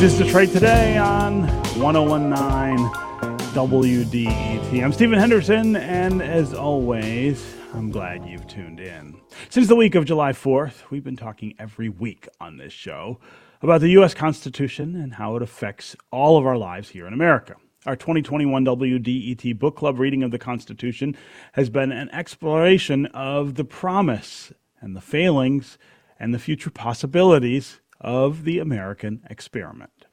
This is Detroit Today on 1019 WDET. I'm Stephen Henderson, and as always, I'm glad you've tuned in. Since the week of July 4th, we've been talking every week on this show about the U.S. Constitution and how it affects all of our lives here in America. Our 2021 WDET Book Club reading of the Constitution has been an exploration of the promise and the failings and the future possibilities of the American experiment.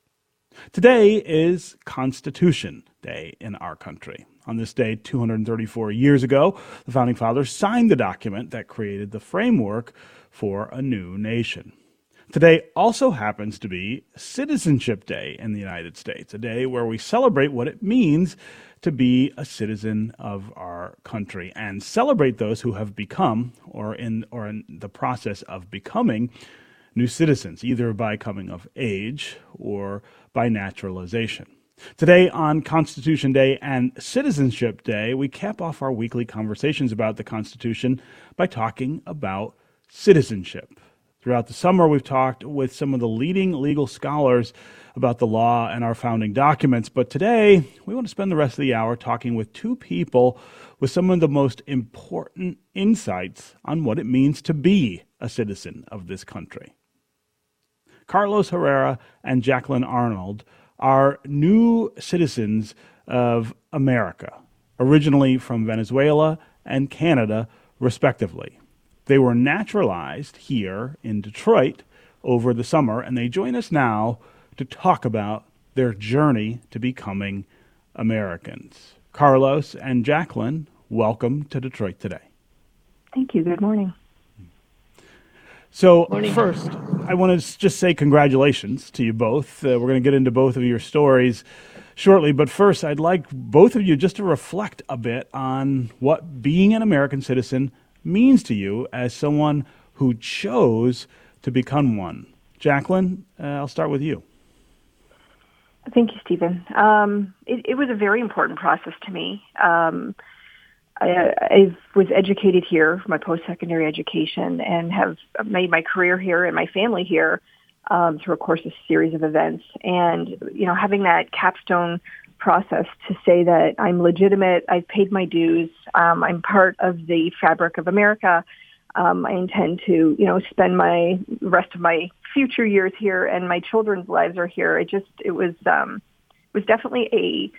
Today is Constitution Day in our country. On this day, 234 years ago, the Founding Fathers signed the document that created the framework for a new nation. Today also happens to be Citizenship Day in the United States, a day where we celebrate what it means to be a citizen of our country and celebrate those who have become or in or in the process of becoming new citizens, either by coming of age or by naturalization. Today, on Constitution Day and Citizenship Day, we cap off our weekly conversations about the Constitution by talking about citizenship. Throughout the summer, we've talked with some of the leading legal scholars about the law and our founding documents, but today we want to spend the rest of the hour talking with two people with some of the most important insights on what it means to be a citizen of this country. Carlos Herrera and Jacqueline Arnold are new citizens of America, originally from Venezuela and Canada, respectively. They were naturalized here in Detroit over the summer, and they join us now to talk about their journey to becoming Americans. Carlos and Jacqueline, welcome to Detroit today. Thank you. Good morning. So, Morning. first, I want to just say congratulations to you both. Uh, we're going to get into both of your stories shortly, but first, I'd like both of you just to reflect a bit on what being an American citizen means to you as someone who chose to become one. Jacqueline, uh, I'll start with you. Thank you, Stephen. Um, it, it, was a very important process to me. Um, I, I was educated here for my post-secondary education and have made my career here and my family here um, through, of course, a series of events. And, you know, having that capstone process to say that I'm legitimate, I've paid my dues, um, I'm part of the fabric of America. Um, I intend to, you know, spend my rest of my future years here, and my children's lives are here. It just, it was, um, it was definitely a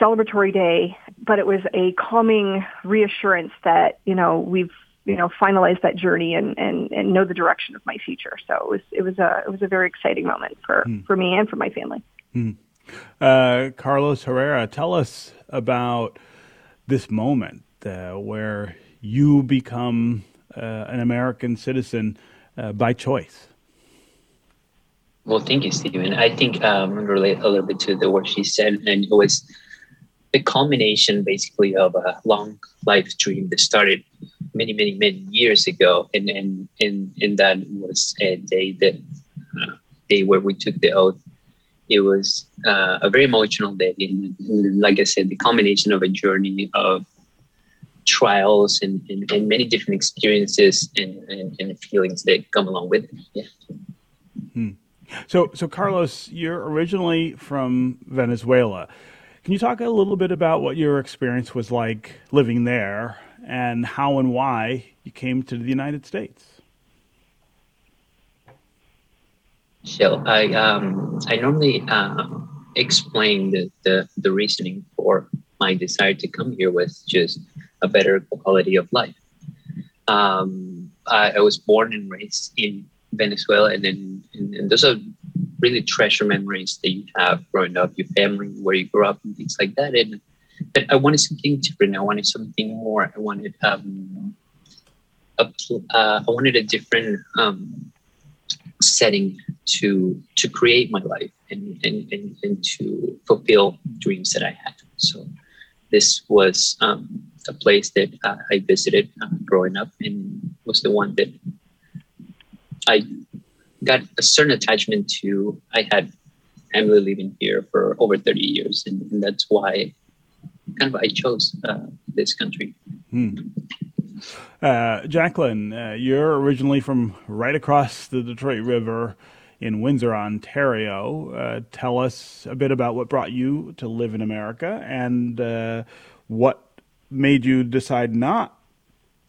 celebratory day, but it was a calming reassurance that you know we've you know finalized that journey and and and know the direction of my future. So it was it was a it was a very exciting moment for mm. for me and for my family. Mm. Uh, Carlos Herrera, tell us about this moment uh, where you become uh, an American citizen uh, by choice. Well, thank you, Stephen. I think um, relate a little bit to the what she said, and it was the culmination basically of a long life dream that started many, many, many years ago. And and and, and that was a day that uh, day where we took the oath. It was uh, a very emotional day. And, and, like I said, the culmination of a journey of trials and, and, and many different experiences and, and, and, feelings that come along with it. Yeah. Hmm. So, so Carlos, you're originally from Venezuela. Can you talk a little bit about what your experience was like living there and how and why you came to the United States? So I um, I normally um, explain the, the, the reasoning for my desire to come here with just a better quality of life. Um, I, I, was born and raised in Venezuela, and then and, and those are really treasure memories that you have growing up, your family, where you grew up, and things like that. And but I wanted something different. I wanted something more. I wanted um, a, uh, I wanted a different um, setting to to create my life and, and, and, and to fulfill dreams that I had. So this was um, a place that uh, I visited uh, growing up and was the one that I got a certain attachment to. I had family living here for over 30 years, and, and that's why kind of I chose uh, this country. Hmm. Uh, Jacqueline, uh, you're originally from right across the Detroit River in Windsor, Ontario. Uh, tell us a bit about what brought you to live in America and uh, what made you decide not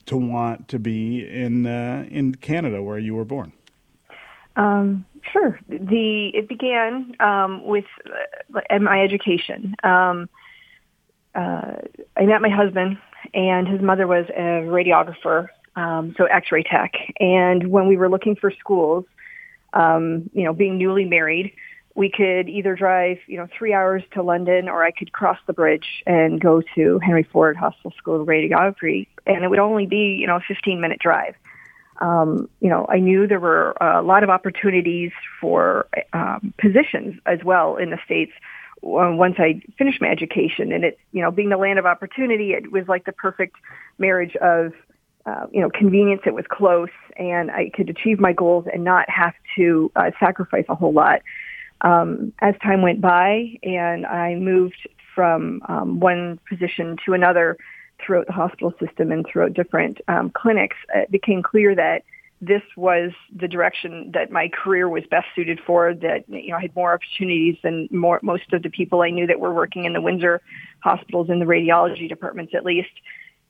to want to be in uh, in Canada, where you were born. Um, sure. The it began um, with uh, my education. Um, uh, I met my husband, and his mother was a radiographer, um, so X-ray tech. And when we were looking for schools, um, you know, being newly married, we could either drive, you know, three hours to London, or I could cross the bridge and go to Henry Ford Hospital School of Radiography, and it would only be, you know, a 15-minute drive. Um, you know, I knew there were a lot of opportunities for um, positions as well in the states once I finished my education. And it, you know, being the land of opportunity, it was like the perfect marriage of, uh, you know, convenience. It was close, and I could achieve my goals and not have to uh, sacrifice a whole lot. Um, as time went by, and I moved from um, one position to another throughout the hospital system and throughout different um, clinics, it became clear that this was the direction that my career was best suited for. That you know, I had more opportunities than more most of the people I knew that were working in the Windsor hospitals in the radiology departments, at least.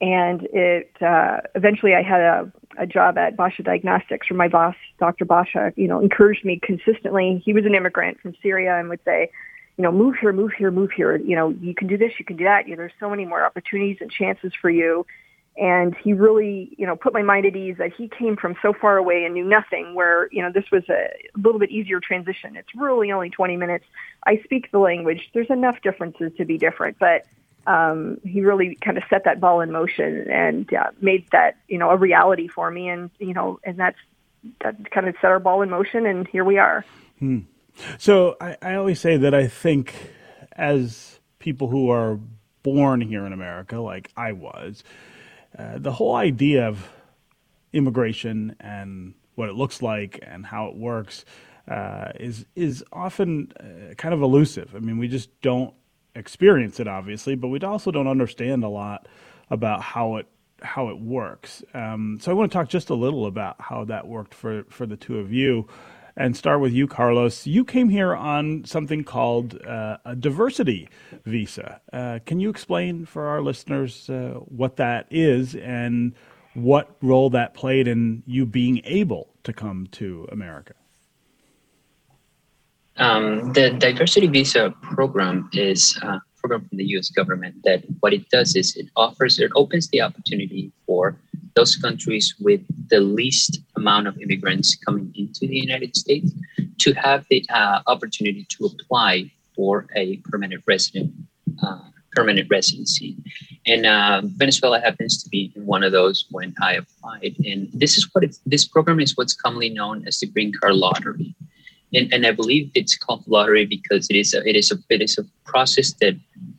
And it uh, eventually, I had a, a job at Basha Diagnostics, where my boss, Dr. Basha, you know, encouraged me consistently. He was an immigrant from Syria and would say, you know, move here, move here, move here. You know, you can do this, you can do that. You know, there's so many more opportunities and chances for you and he really, you know, put my mind at ease that he came from so far away and knew nothing where, you know, this was a little bit easier transition. It's really only 20 minutes. I speak the language. There's enough differences to be different, but um, he really kind of set that ball in motion and uh, made that, you know, a reality for me. And, you know, and that's, that kind of set our ball in motion and here we are. Hmm. So I, I always say that I think as people who are born here in America, like I was, uh, the whole idea of immigration and what it looks like and how it works uh, is is often uh, kind of elusive. I mean, we just don't experience it, obviously, but we also don't understand a lot about how it how it works. Um, so I want to talk just a little about how that worked for for the two of you and start with you, Carlos. You came here on something called uh, a diversity visa. Uh, can you explain for our listeners uh, what that is and what role that played in you being able to come to America? Um, the diversity visa program is a program from the U.S. government that what it does is it offers, it opens the opportunity for those countries with the least amount of immigrants coming into the United States to have the uh, opportunity to apply for a permanent resident uh, permanent residency. And uh, Venezuela happens to be one of those when I applied. And this is what this program is what's commonly known as the green card lottery. And, and I believe it's called lottery because it is a, it is a it is a process that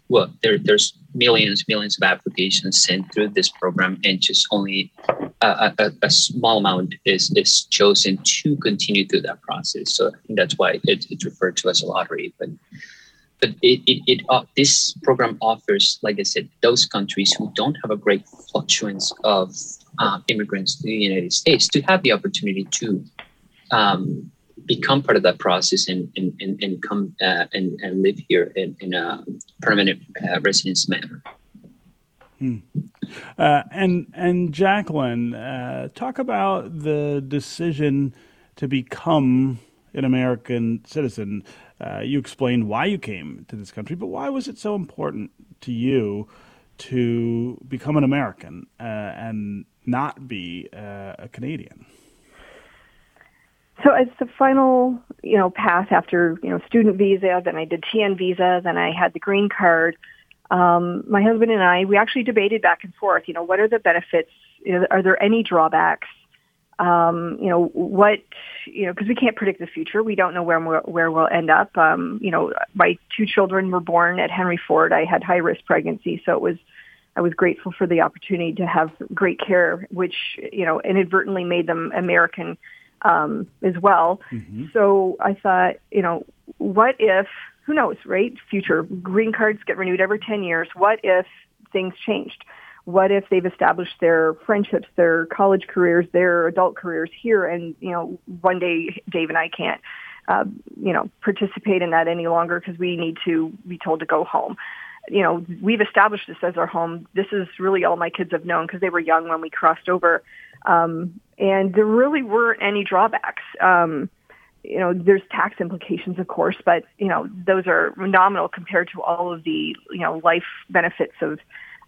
well, there, there's millions, millions of applications sent through this program, and just only a, a, a, small amount is, is chosen to continue through that process. So I think that's why it, it's referred to as a lottery. But but it, it, it uh, this program offers, like I said, those countries who don't have a great fluctuance of uh, immigrants to the United States to have the opportunity to um, become part of that process and and, and, and come uh, and, and live here in, in a permanent uh, residence manner. Hmm. Uh, and and Jacqueline, uh, talk about the decision to become an American citizen. Uh, you explained why you came to this country, but why was it so important to you to become an American uh, and not be a Canadian? So it's the final, you know, path after, you know, student visa, then I did TN visa, then I had the green card. Um, my husband and I, we actually debated back and forth, you know, what are the benefits? You know, are there any drawbacks? Um, you know, what, you know, because we can't predict the future. We don't know where where we'll end up. Um, you know, my two children were born at Henry Ford. I had high risk pregnancy, so it was, I was grateful for the opportunity to have great care, which, you know, inadvertently made them American um, as well. Mm-hmm. So I thought, you know, what if, who knows, right? Future green cards get renewed every 10 years. What if things changed? What if they've established their friendships, their college careers, their adult careers here, and you know, one day Dave and I can't. uh, you know, participate in that any longer because we need to be told to go home. You know, we've established this as our home. This is really all my kids have known because they were young when we crossed over. Um, and there really weren't any drawbacks. Um, you know, there's tax implications, of course, but you know, those are nominal compared to all of the you know life benefits of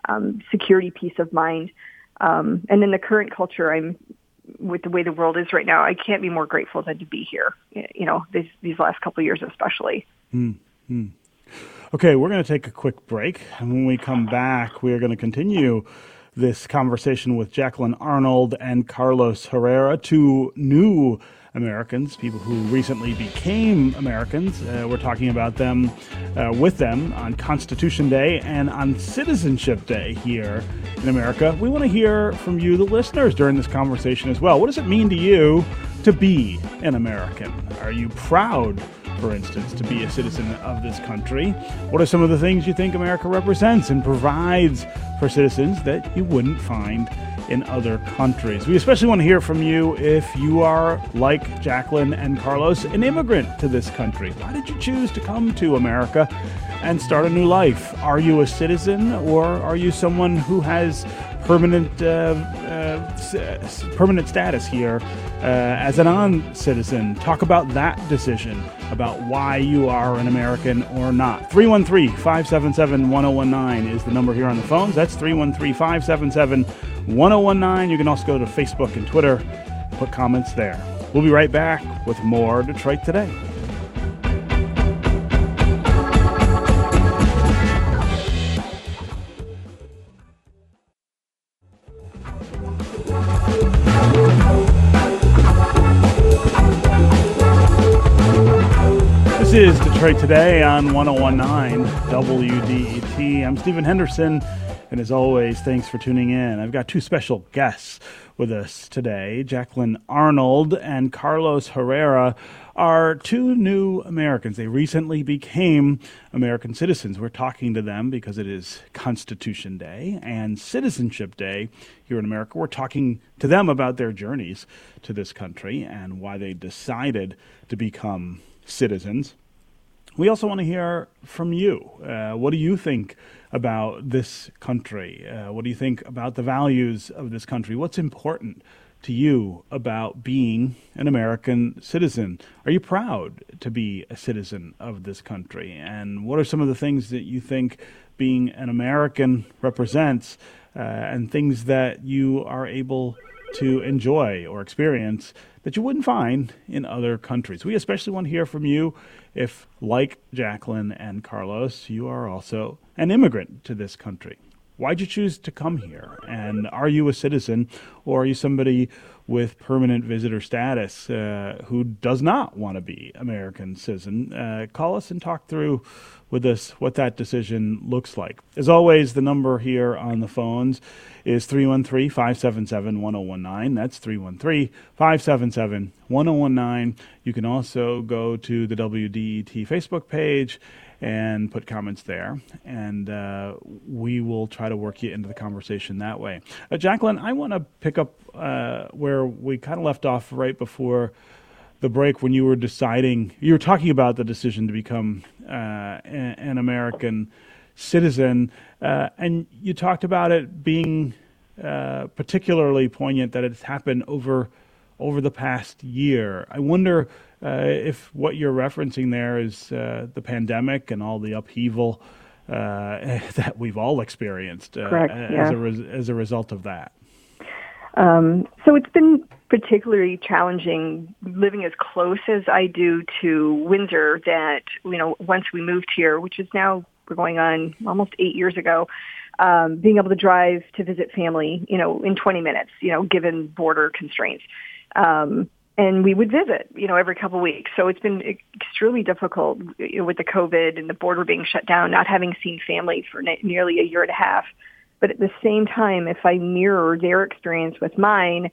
um, security, peace of mind, um, and in the current culture, I'm with the way the world is right now. I can't be more grateful than to be here. You know, these these last couple of years, especially. Mm-hmm. Okay, we're going to take a quick break, and when we come back, we are going to continue this conversation with Jacqueline Arnold and Carlos Herrera, two new Americans, people who recently became Americans. Uh, we're talking about them uh, with them on Constitution Day and on Citizenship Day here in America. We want to hear from you, the listeners, during this conversation as well. What does it mean to you to be an American? Are you proud? For instance, to be a citizen of this country? What are some of the things you think America represents and provides for citizens that you wouldn't find in other countries. We especially want to hear from you if you are, like Jacqueline and Carlos, an immigrant to this country. Why did you choose to come to America and start a new life? Are you a citizen or are you someone who has permanent uh, uh, permanent status here uh, as a non-citizen. Talk about that decision, about why you are an American or not. 313-577-1019 is the number here on the phones. That's 313-577-1019. You can also go to Facebook and Twitter, put comments there. We'll be right back with more Detroit Today. Is Detroit Today on 1019 WDET. I'm Stephen Henderson, and as always, thanks for tuning in. I've got two special guests with us today. Jacqueline Arnold and Carlos Herrera are two new Americans. They recently became American citizens. We're talking to them because it is Constitution Day and Citizenship Day here in America. We're talking to them about their journeys to this country and why they decided to become citizens. We also want to hear from you. Uh, what do you think about this country? Uh, what do you think about the values of this country? What's important to you about being an American citizen? Are you proud to be a citizen of this country? And what are some of the things that you think being an American represents uh, and things that you are able to enjoy or experience that you wouldn't find in other countries. We especially want to hear from you if, like Jacqueline and Carlos, you are also an immigrant to this country. Why'd you choose to come here? And are you a citizen or are you somebody with permanent visitor status uh, who does not want to be American citizen? Uh, call us and talk through with us what that decision looks like. As always, the number here on the phones is 313 577 1019. That's 313 577 1019. You can also go to the WDET Facebook page and put comments there, and uh, we will try to work you into the conversation that way. Uh, Jacqueline, I want to pick up uh, where we kind of left off right before the break when you were deciding, you were talking about the decision to become uh, an American citizen, uh, and you talked about it being uh, particularly poignant that it's happened over over the past year. I wonder uh, if what you're referencing there is uh, the pandemic and all the upheaval uh, that we've all experienced Correct, yeah. as, a res- as a result of that. Um, so it's been particularly challenging living as close as I do to Windsor that, you know, once we moved here, which is now we're going on almost eight years ago, um, being able to drive to visit family, you know, in 20 minutes, you know, given border constraints. Um, and we would visit, you know, every couple of weeks. So it's been extremely difficult you know, with the COVID and the border being shut down, not having seen family for ne- nearly a year and a half. But at the same time, if I mirror their experience with mine,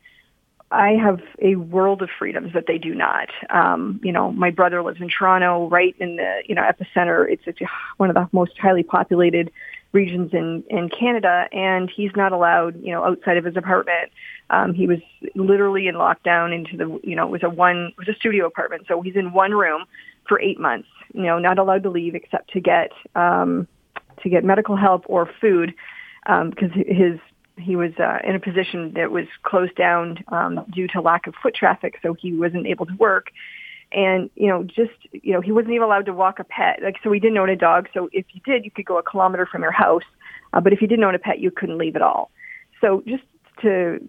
I have a world of freedoms that they do not. Um, you know, my brother lives in Toronto, right in the you know epicenter. It's, it's one of the most highly populated regions in in Canada, and he's not allowed, you know, outside of his apartment. Um, he was literally in lockdown into the, you know, it was a one, it was a studio apartment, so he's in one room for eight months. You know, not allowed to leave except to get um, to get medical help or food um, because his he was uh, in a position that was closed down um, due to lack of foot traffic, so he wasn't able to work. And you know, just you know, he wasn't even allowed to walk a pet. Like, so he didn't own a dog. So if you did, you could go a kilometer from your house. Uh, but if you didn't own a pet, you couldn't leave at all. So just to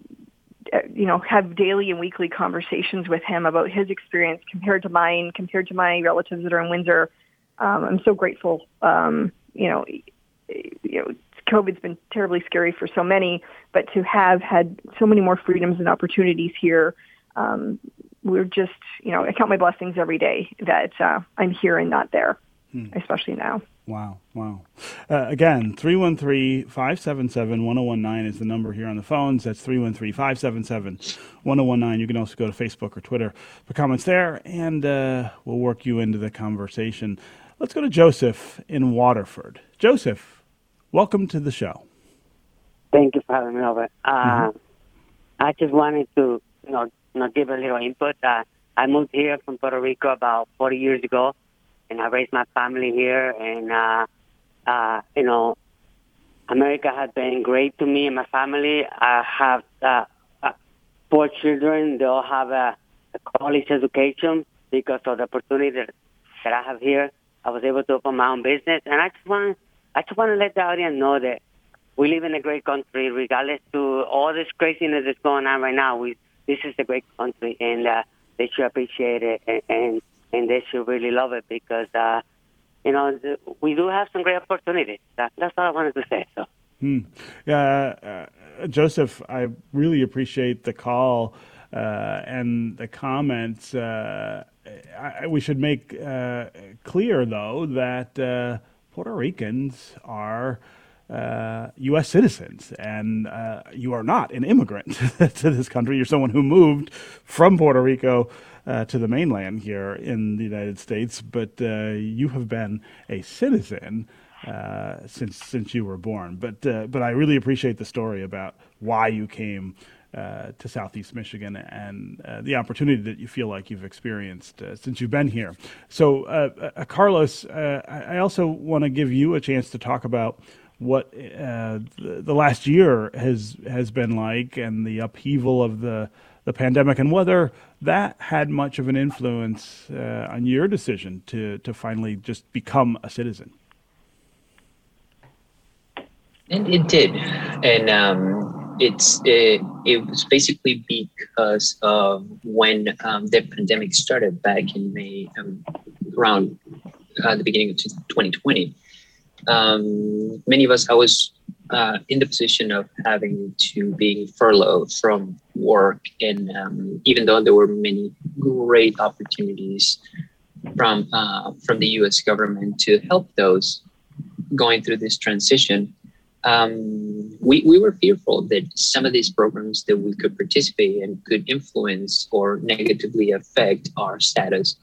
uh, you know have daily and weekly conversations with him about his experience compared to mine, compared to my relatives that are in Windsor. Um, I'm so grateful. Um, you know, you know, COVID's been terribly scary for so many, but to have had so many more freedoms and opportunities here, um, we're just, you know, I count my blessings every day that uh, I'm here and not there, hmm. especially now. Wow, wow. Uh, again, 313 577 1019 is the number here on the phones. That's 313 577 1019. You can also go to Facebook or Twitter for comments there, and uh, we'll work you into the conversation. Let's go to Joseph in Waterford. Joseph, welcome to the show. Thank you for having me over. Uh, mm-hmm. I just wanted to, you know, you know, give a little input. Uh, I moved here from Puerto Rico about 40 years ago, and I raised my family here. And uh, uh, you know, America has been great to me and my family. I have uh, uh, four children. They all have a, a college education because of the opportunity that, that I have here. I was able to open my own business, and I just want I just want to let the audience know that we live in a great country, regardless to all this craziness that's going on right now. We this is a great country, and uh, they should appreciate it, and, and and they should really love it because uh, you know we do have some great opportunities. That, that's all I wanted to say. So. Hmm. Yeah, uh, Joseph, I really appreciate the call uh, and the comments. Uh, I, we should make uh, clear, though, that uh, Puerto Ricans are uh, U.S. citizens, and uh, you are not an immigrant to this country. You're someone who moved from Puerto Rico uh, to the mainland here in the United States, but uh, you have been a citizen uh, since since you were born. But uh, but I really appreciate the story about why you came to Southeast Michigan and the opportunity that you feel like you've experienced since you've been here. So, Carlos, I also want to give you a chance to talk about what the, the, last year has has been like and the upheaval of the the pandemic and whether that had much of an influence on your decision to to finally just become a citizen. And it did, and um, it's it, it was basically because of when um, the pandemic started back in May, um, around uh, the beginning of 2020. Um, many of us, I was uh, in the position of having to being furloughed from work, and um, even though there were many great opportunities from uh, from the U.S. government to help those going through this transition, um, we, we were fearful that some of these programs that we could participate in could influence or negatively affect our status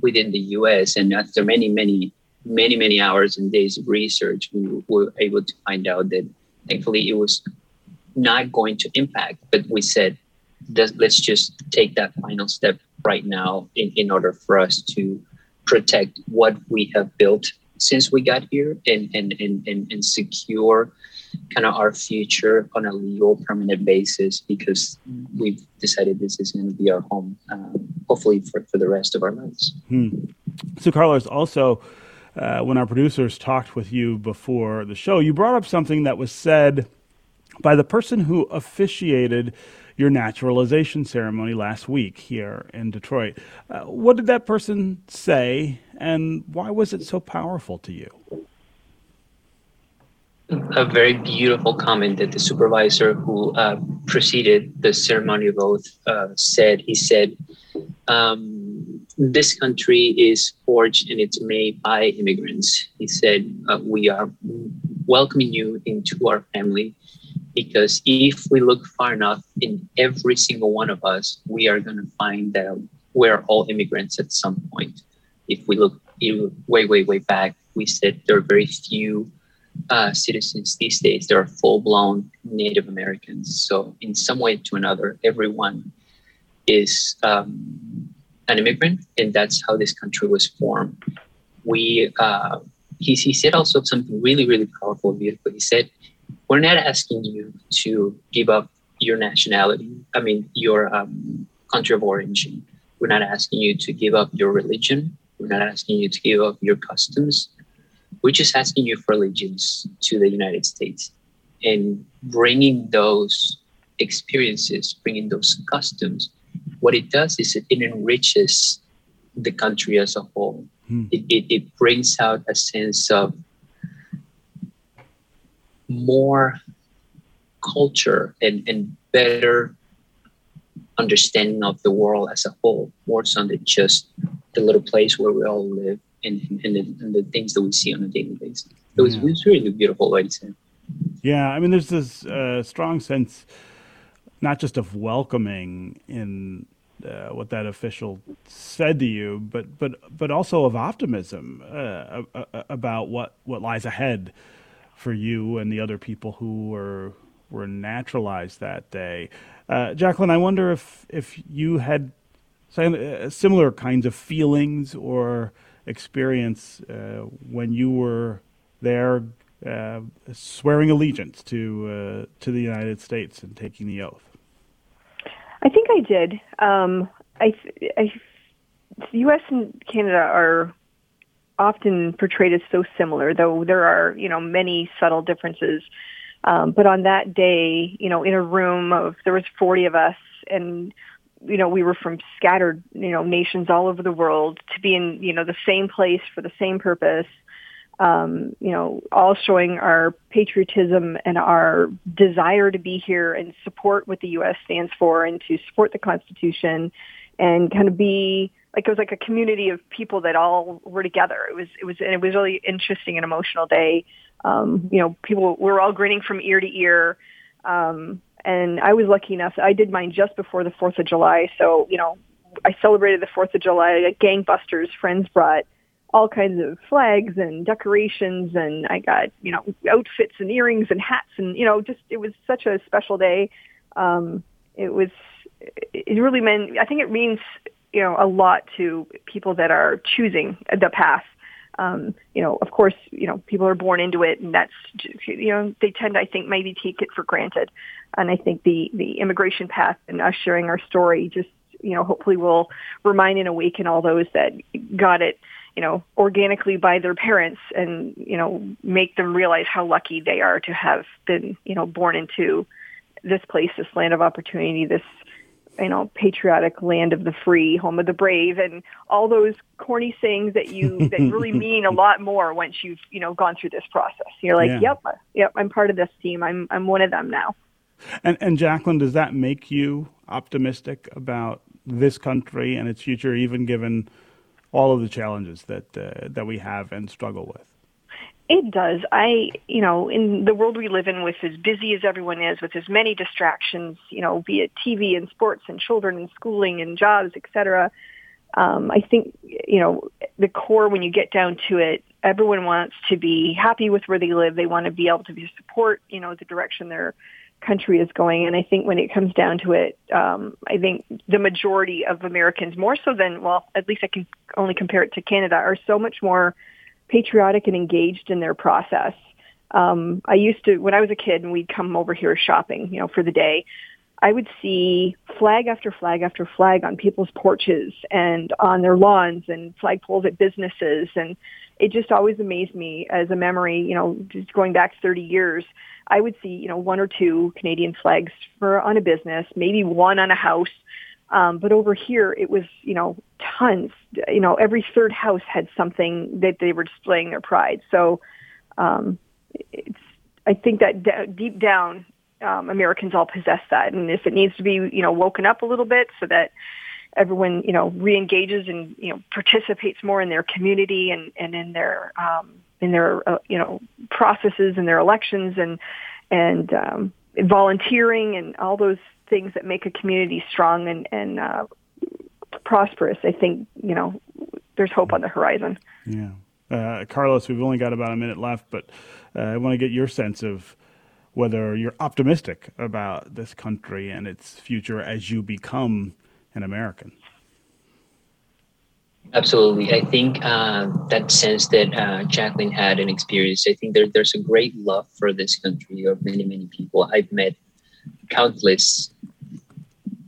within the US. And after many, many, many, many hours and days of research, we were able to find out that thankfully it was not going to impact. But we said, let's just take that final step right now in, in order for us to protect what we have built since we got here and, and, and, and, and secure kind of our future on a legal permanent basis because we've decided this is going to be our home, um, hopefully for, for the rest of our lives. Hmm. So, Carlos, also, uh, when our producers talked with you before the show, you brought up something that was said by the person who officiated your naturalization ceremony last week here in Detroit. Uh, what did that person say, and why was it so powerful to you? A very beautiful comment that the supervisor who uh, preceded the ceremony of oath uh, said. He said, um, This country is forged and it's made by immigrants. He said, uh, We are welcoming you into our family because if we look far enough in every single one of us, we are going to find that we're all immigrants at some point. If we look way, way, way back, we said there are very few uh, citizens these days they are full-blown Native Americans. So in some way to another, everyone is um, an immigrant, and that's how this country was formed. We uh, he, he said also something really really powerful, beautiful. He said, "We're not asking you to give up your nationality. I mean your um, country of origin. We're not asking you to give up your religion. We're not asking you to give up your customs. We're just asking you for allegiance to the United States and bringing those experiences, bringing those customs. What it does is it, it enriches the country as a whole. Hmm. It, it, it brings out a sense of more culture and, and better understanding of the world as a whole, more so than just the little place where we all live and, and, the, and the things that we see on a daily basis. It was, yeah. it was really beautiful, like I said. Yeah, I mean, there's this uh, strong sense, not just of welcoming in uh, what that official said to you, but but but also of optimism uh, about what what lies ahead for you and the other people who were were naturalized that day. Uh, Jacqueline, I wonder if if you had uh, similar kinds of feelings or experience uh, when you were there uh, swearing allegiance to uh, to the United States and taking the oath. I think I did. Um, I, I, the U.S. and Canada are often portrayed as so similar, though there are you know many subtle differences. Um, but on that day, you know, in a room of there was 40 of us, and you know, we were from scattered, you know, nations all over the world to be in, you know, the same place for the same purpose. Um, you know, all showing our patriotism and our desire to be here and support what the U.S. stands for and to support the Constitution and kind of be like it was like a community of people that all were together. It was it was and it was really interesting and emotional day. Um, you know, people were all grinning from ear to ear. Um, and I was lucky enough. I did mine just before the Fourth of July, so you know, I celebrated the Fourth of July at gangbusters. Friends brought all kinds of flags and decorations, and I got you know outfits and earrings and hats, and you know, just it was such a special day. Um, it was it really meant. I think it means you know a lot to people that are choosing the path um, you know, of course, you know, people are born into it and that's, you know, they tend, I think, maybe take it for granted. And I think the, the immigration path and us sharing our story just, you know, hopefully will remind and awaken all those that got it, you know, organically by their parents and, you know, make them realize how lucky they are to have been, you know, born into this place, this land of opportunity, this you know, patriotic land of the free, home of the brave, and all those corny sayings that you that really mean a lot more once you've you know gone through this process. You're like, yeah. yep, yep, I'm part of this team. I'm I'm one of them now. And and Jacqueline, does that make you optimistic about this country and its future, even given all of the challenges that uh, that we have and struggle with? It does. I, you know, in the world we live in with as busy as everyone is, with as many distractions, you know, be it TV and sports and children and schooling and jobs, et cetera, um, I think, you know, the core, when you get down to it, everyone wants to be happy with where they live. They want to be able to be support, you know, the direction their country is going. And I think when it comes down to it, um, I think the majority of Americans, more so than, well, at least I can only compare it to Canada, are so much more patriotic and engaged in their process. Um, I used to, when I was a kid and we'd come over here shopping, you know, for the day, I would see flag after flag after flag on people's porches and on their lawns and flagpoles at businesses. And it just always amazed me as a memory, you know, just going back 30 years, I would see, you know, one or two Canadian flags for on a business, maybe one on a house, um, but over here, it was, you know, tons. You know, every third house had something that they were displaying their pride. So, um, it's, I think that d- deep down, um, Americans all possess that. And if it needs to be, you know, woken up a little bit so that everyone, you know, reengages and, you know, participates more in their community and, and in their, um, in their, uh, you know, processes and their elections and, and, um, volunteering and all those things that make a community strong and, and uh, prosperous, I think, you know, there's hope on the horizon. Yeah. Uh, Carlos, we've only got about a minute left, but uh, I want to get your sense of whether you're optimistic about this country and its future as you become an American. Absolutely. I think uh, that sense that uh, Jacqueline had and experienced, I think there, there's a great love for this country of many, many people. I've met countless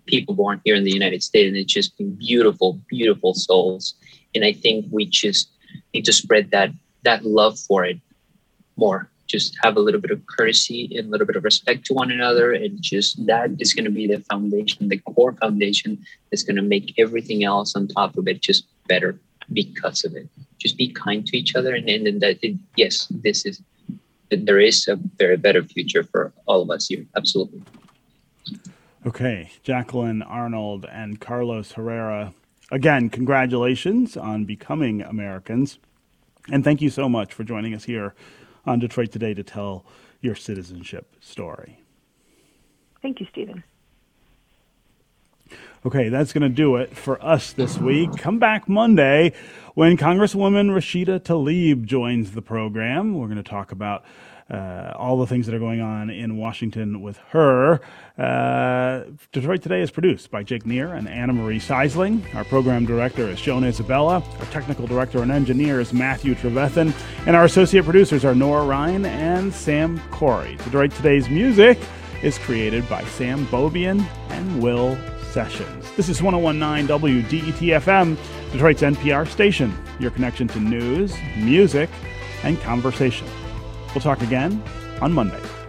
people born here in the United States, and it's just been beautiful, beautiful souls. And I think we just need to spread that that love for it more. Just have a little bit of courtesy and a little bit of respect to one another, and just that is going to be the foundation, the core foundation that's going to make everything else on top of it just better because of it. Just be kind to each other, and then that it, yes, this is there is a very better future for all of us here. Absolutely. Okay, Jacqueline Arnold and Carlos Herrera. Again, congratulations on becoming Americans. And thank you so much for joining us here on Detroit Today to tell your citizenship story. Thank you, Stephen. Okay, that's going to do it for us this week. Come back Monday when Congresswoman Rashida Tlaib joins the program. We're going to talk about uh, all the things that are going on in Washington with her. Uh, Detroit Today is produced by Jake Neher and Anna Marie Sysling. Our program director is Joan Isabella. Our technical director and engineer is Matthew Trevethan. And our associate producers are Nora Ryan and Sam Corey. Detroit Today's music is created by Sam Beaubien and Will Sessions. This is 1019 WDET FM, Detroit's NPR station, your connection to news, music, and conversation. We'll talk again on Monday.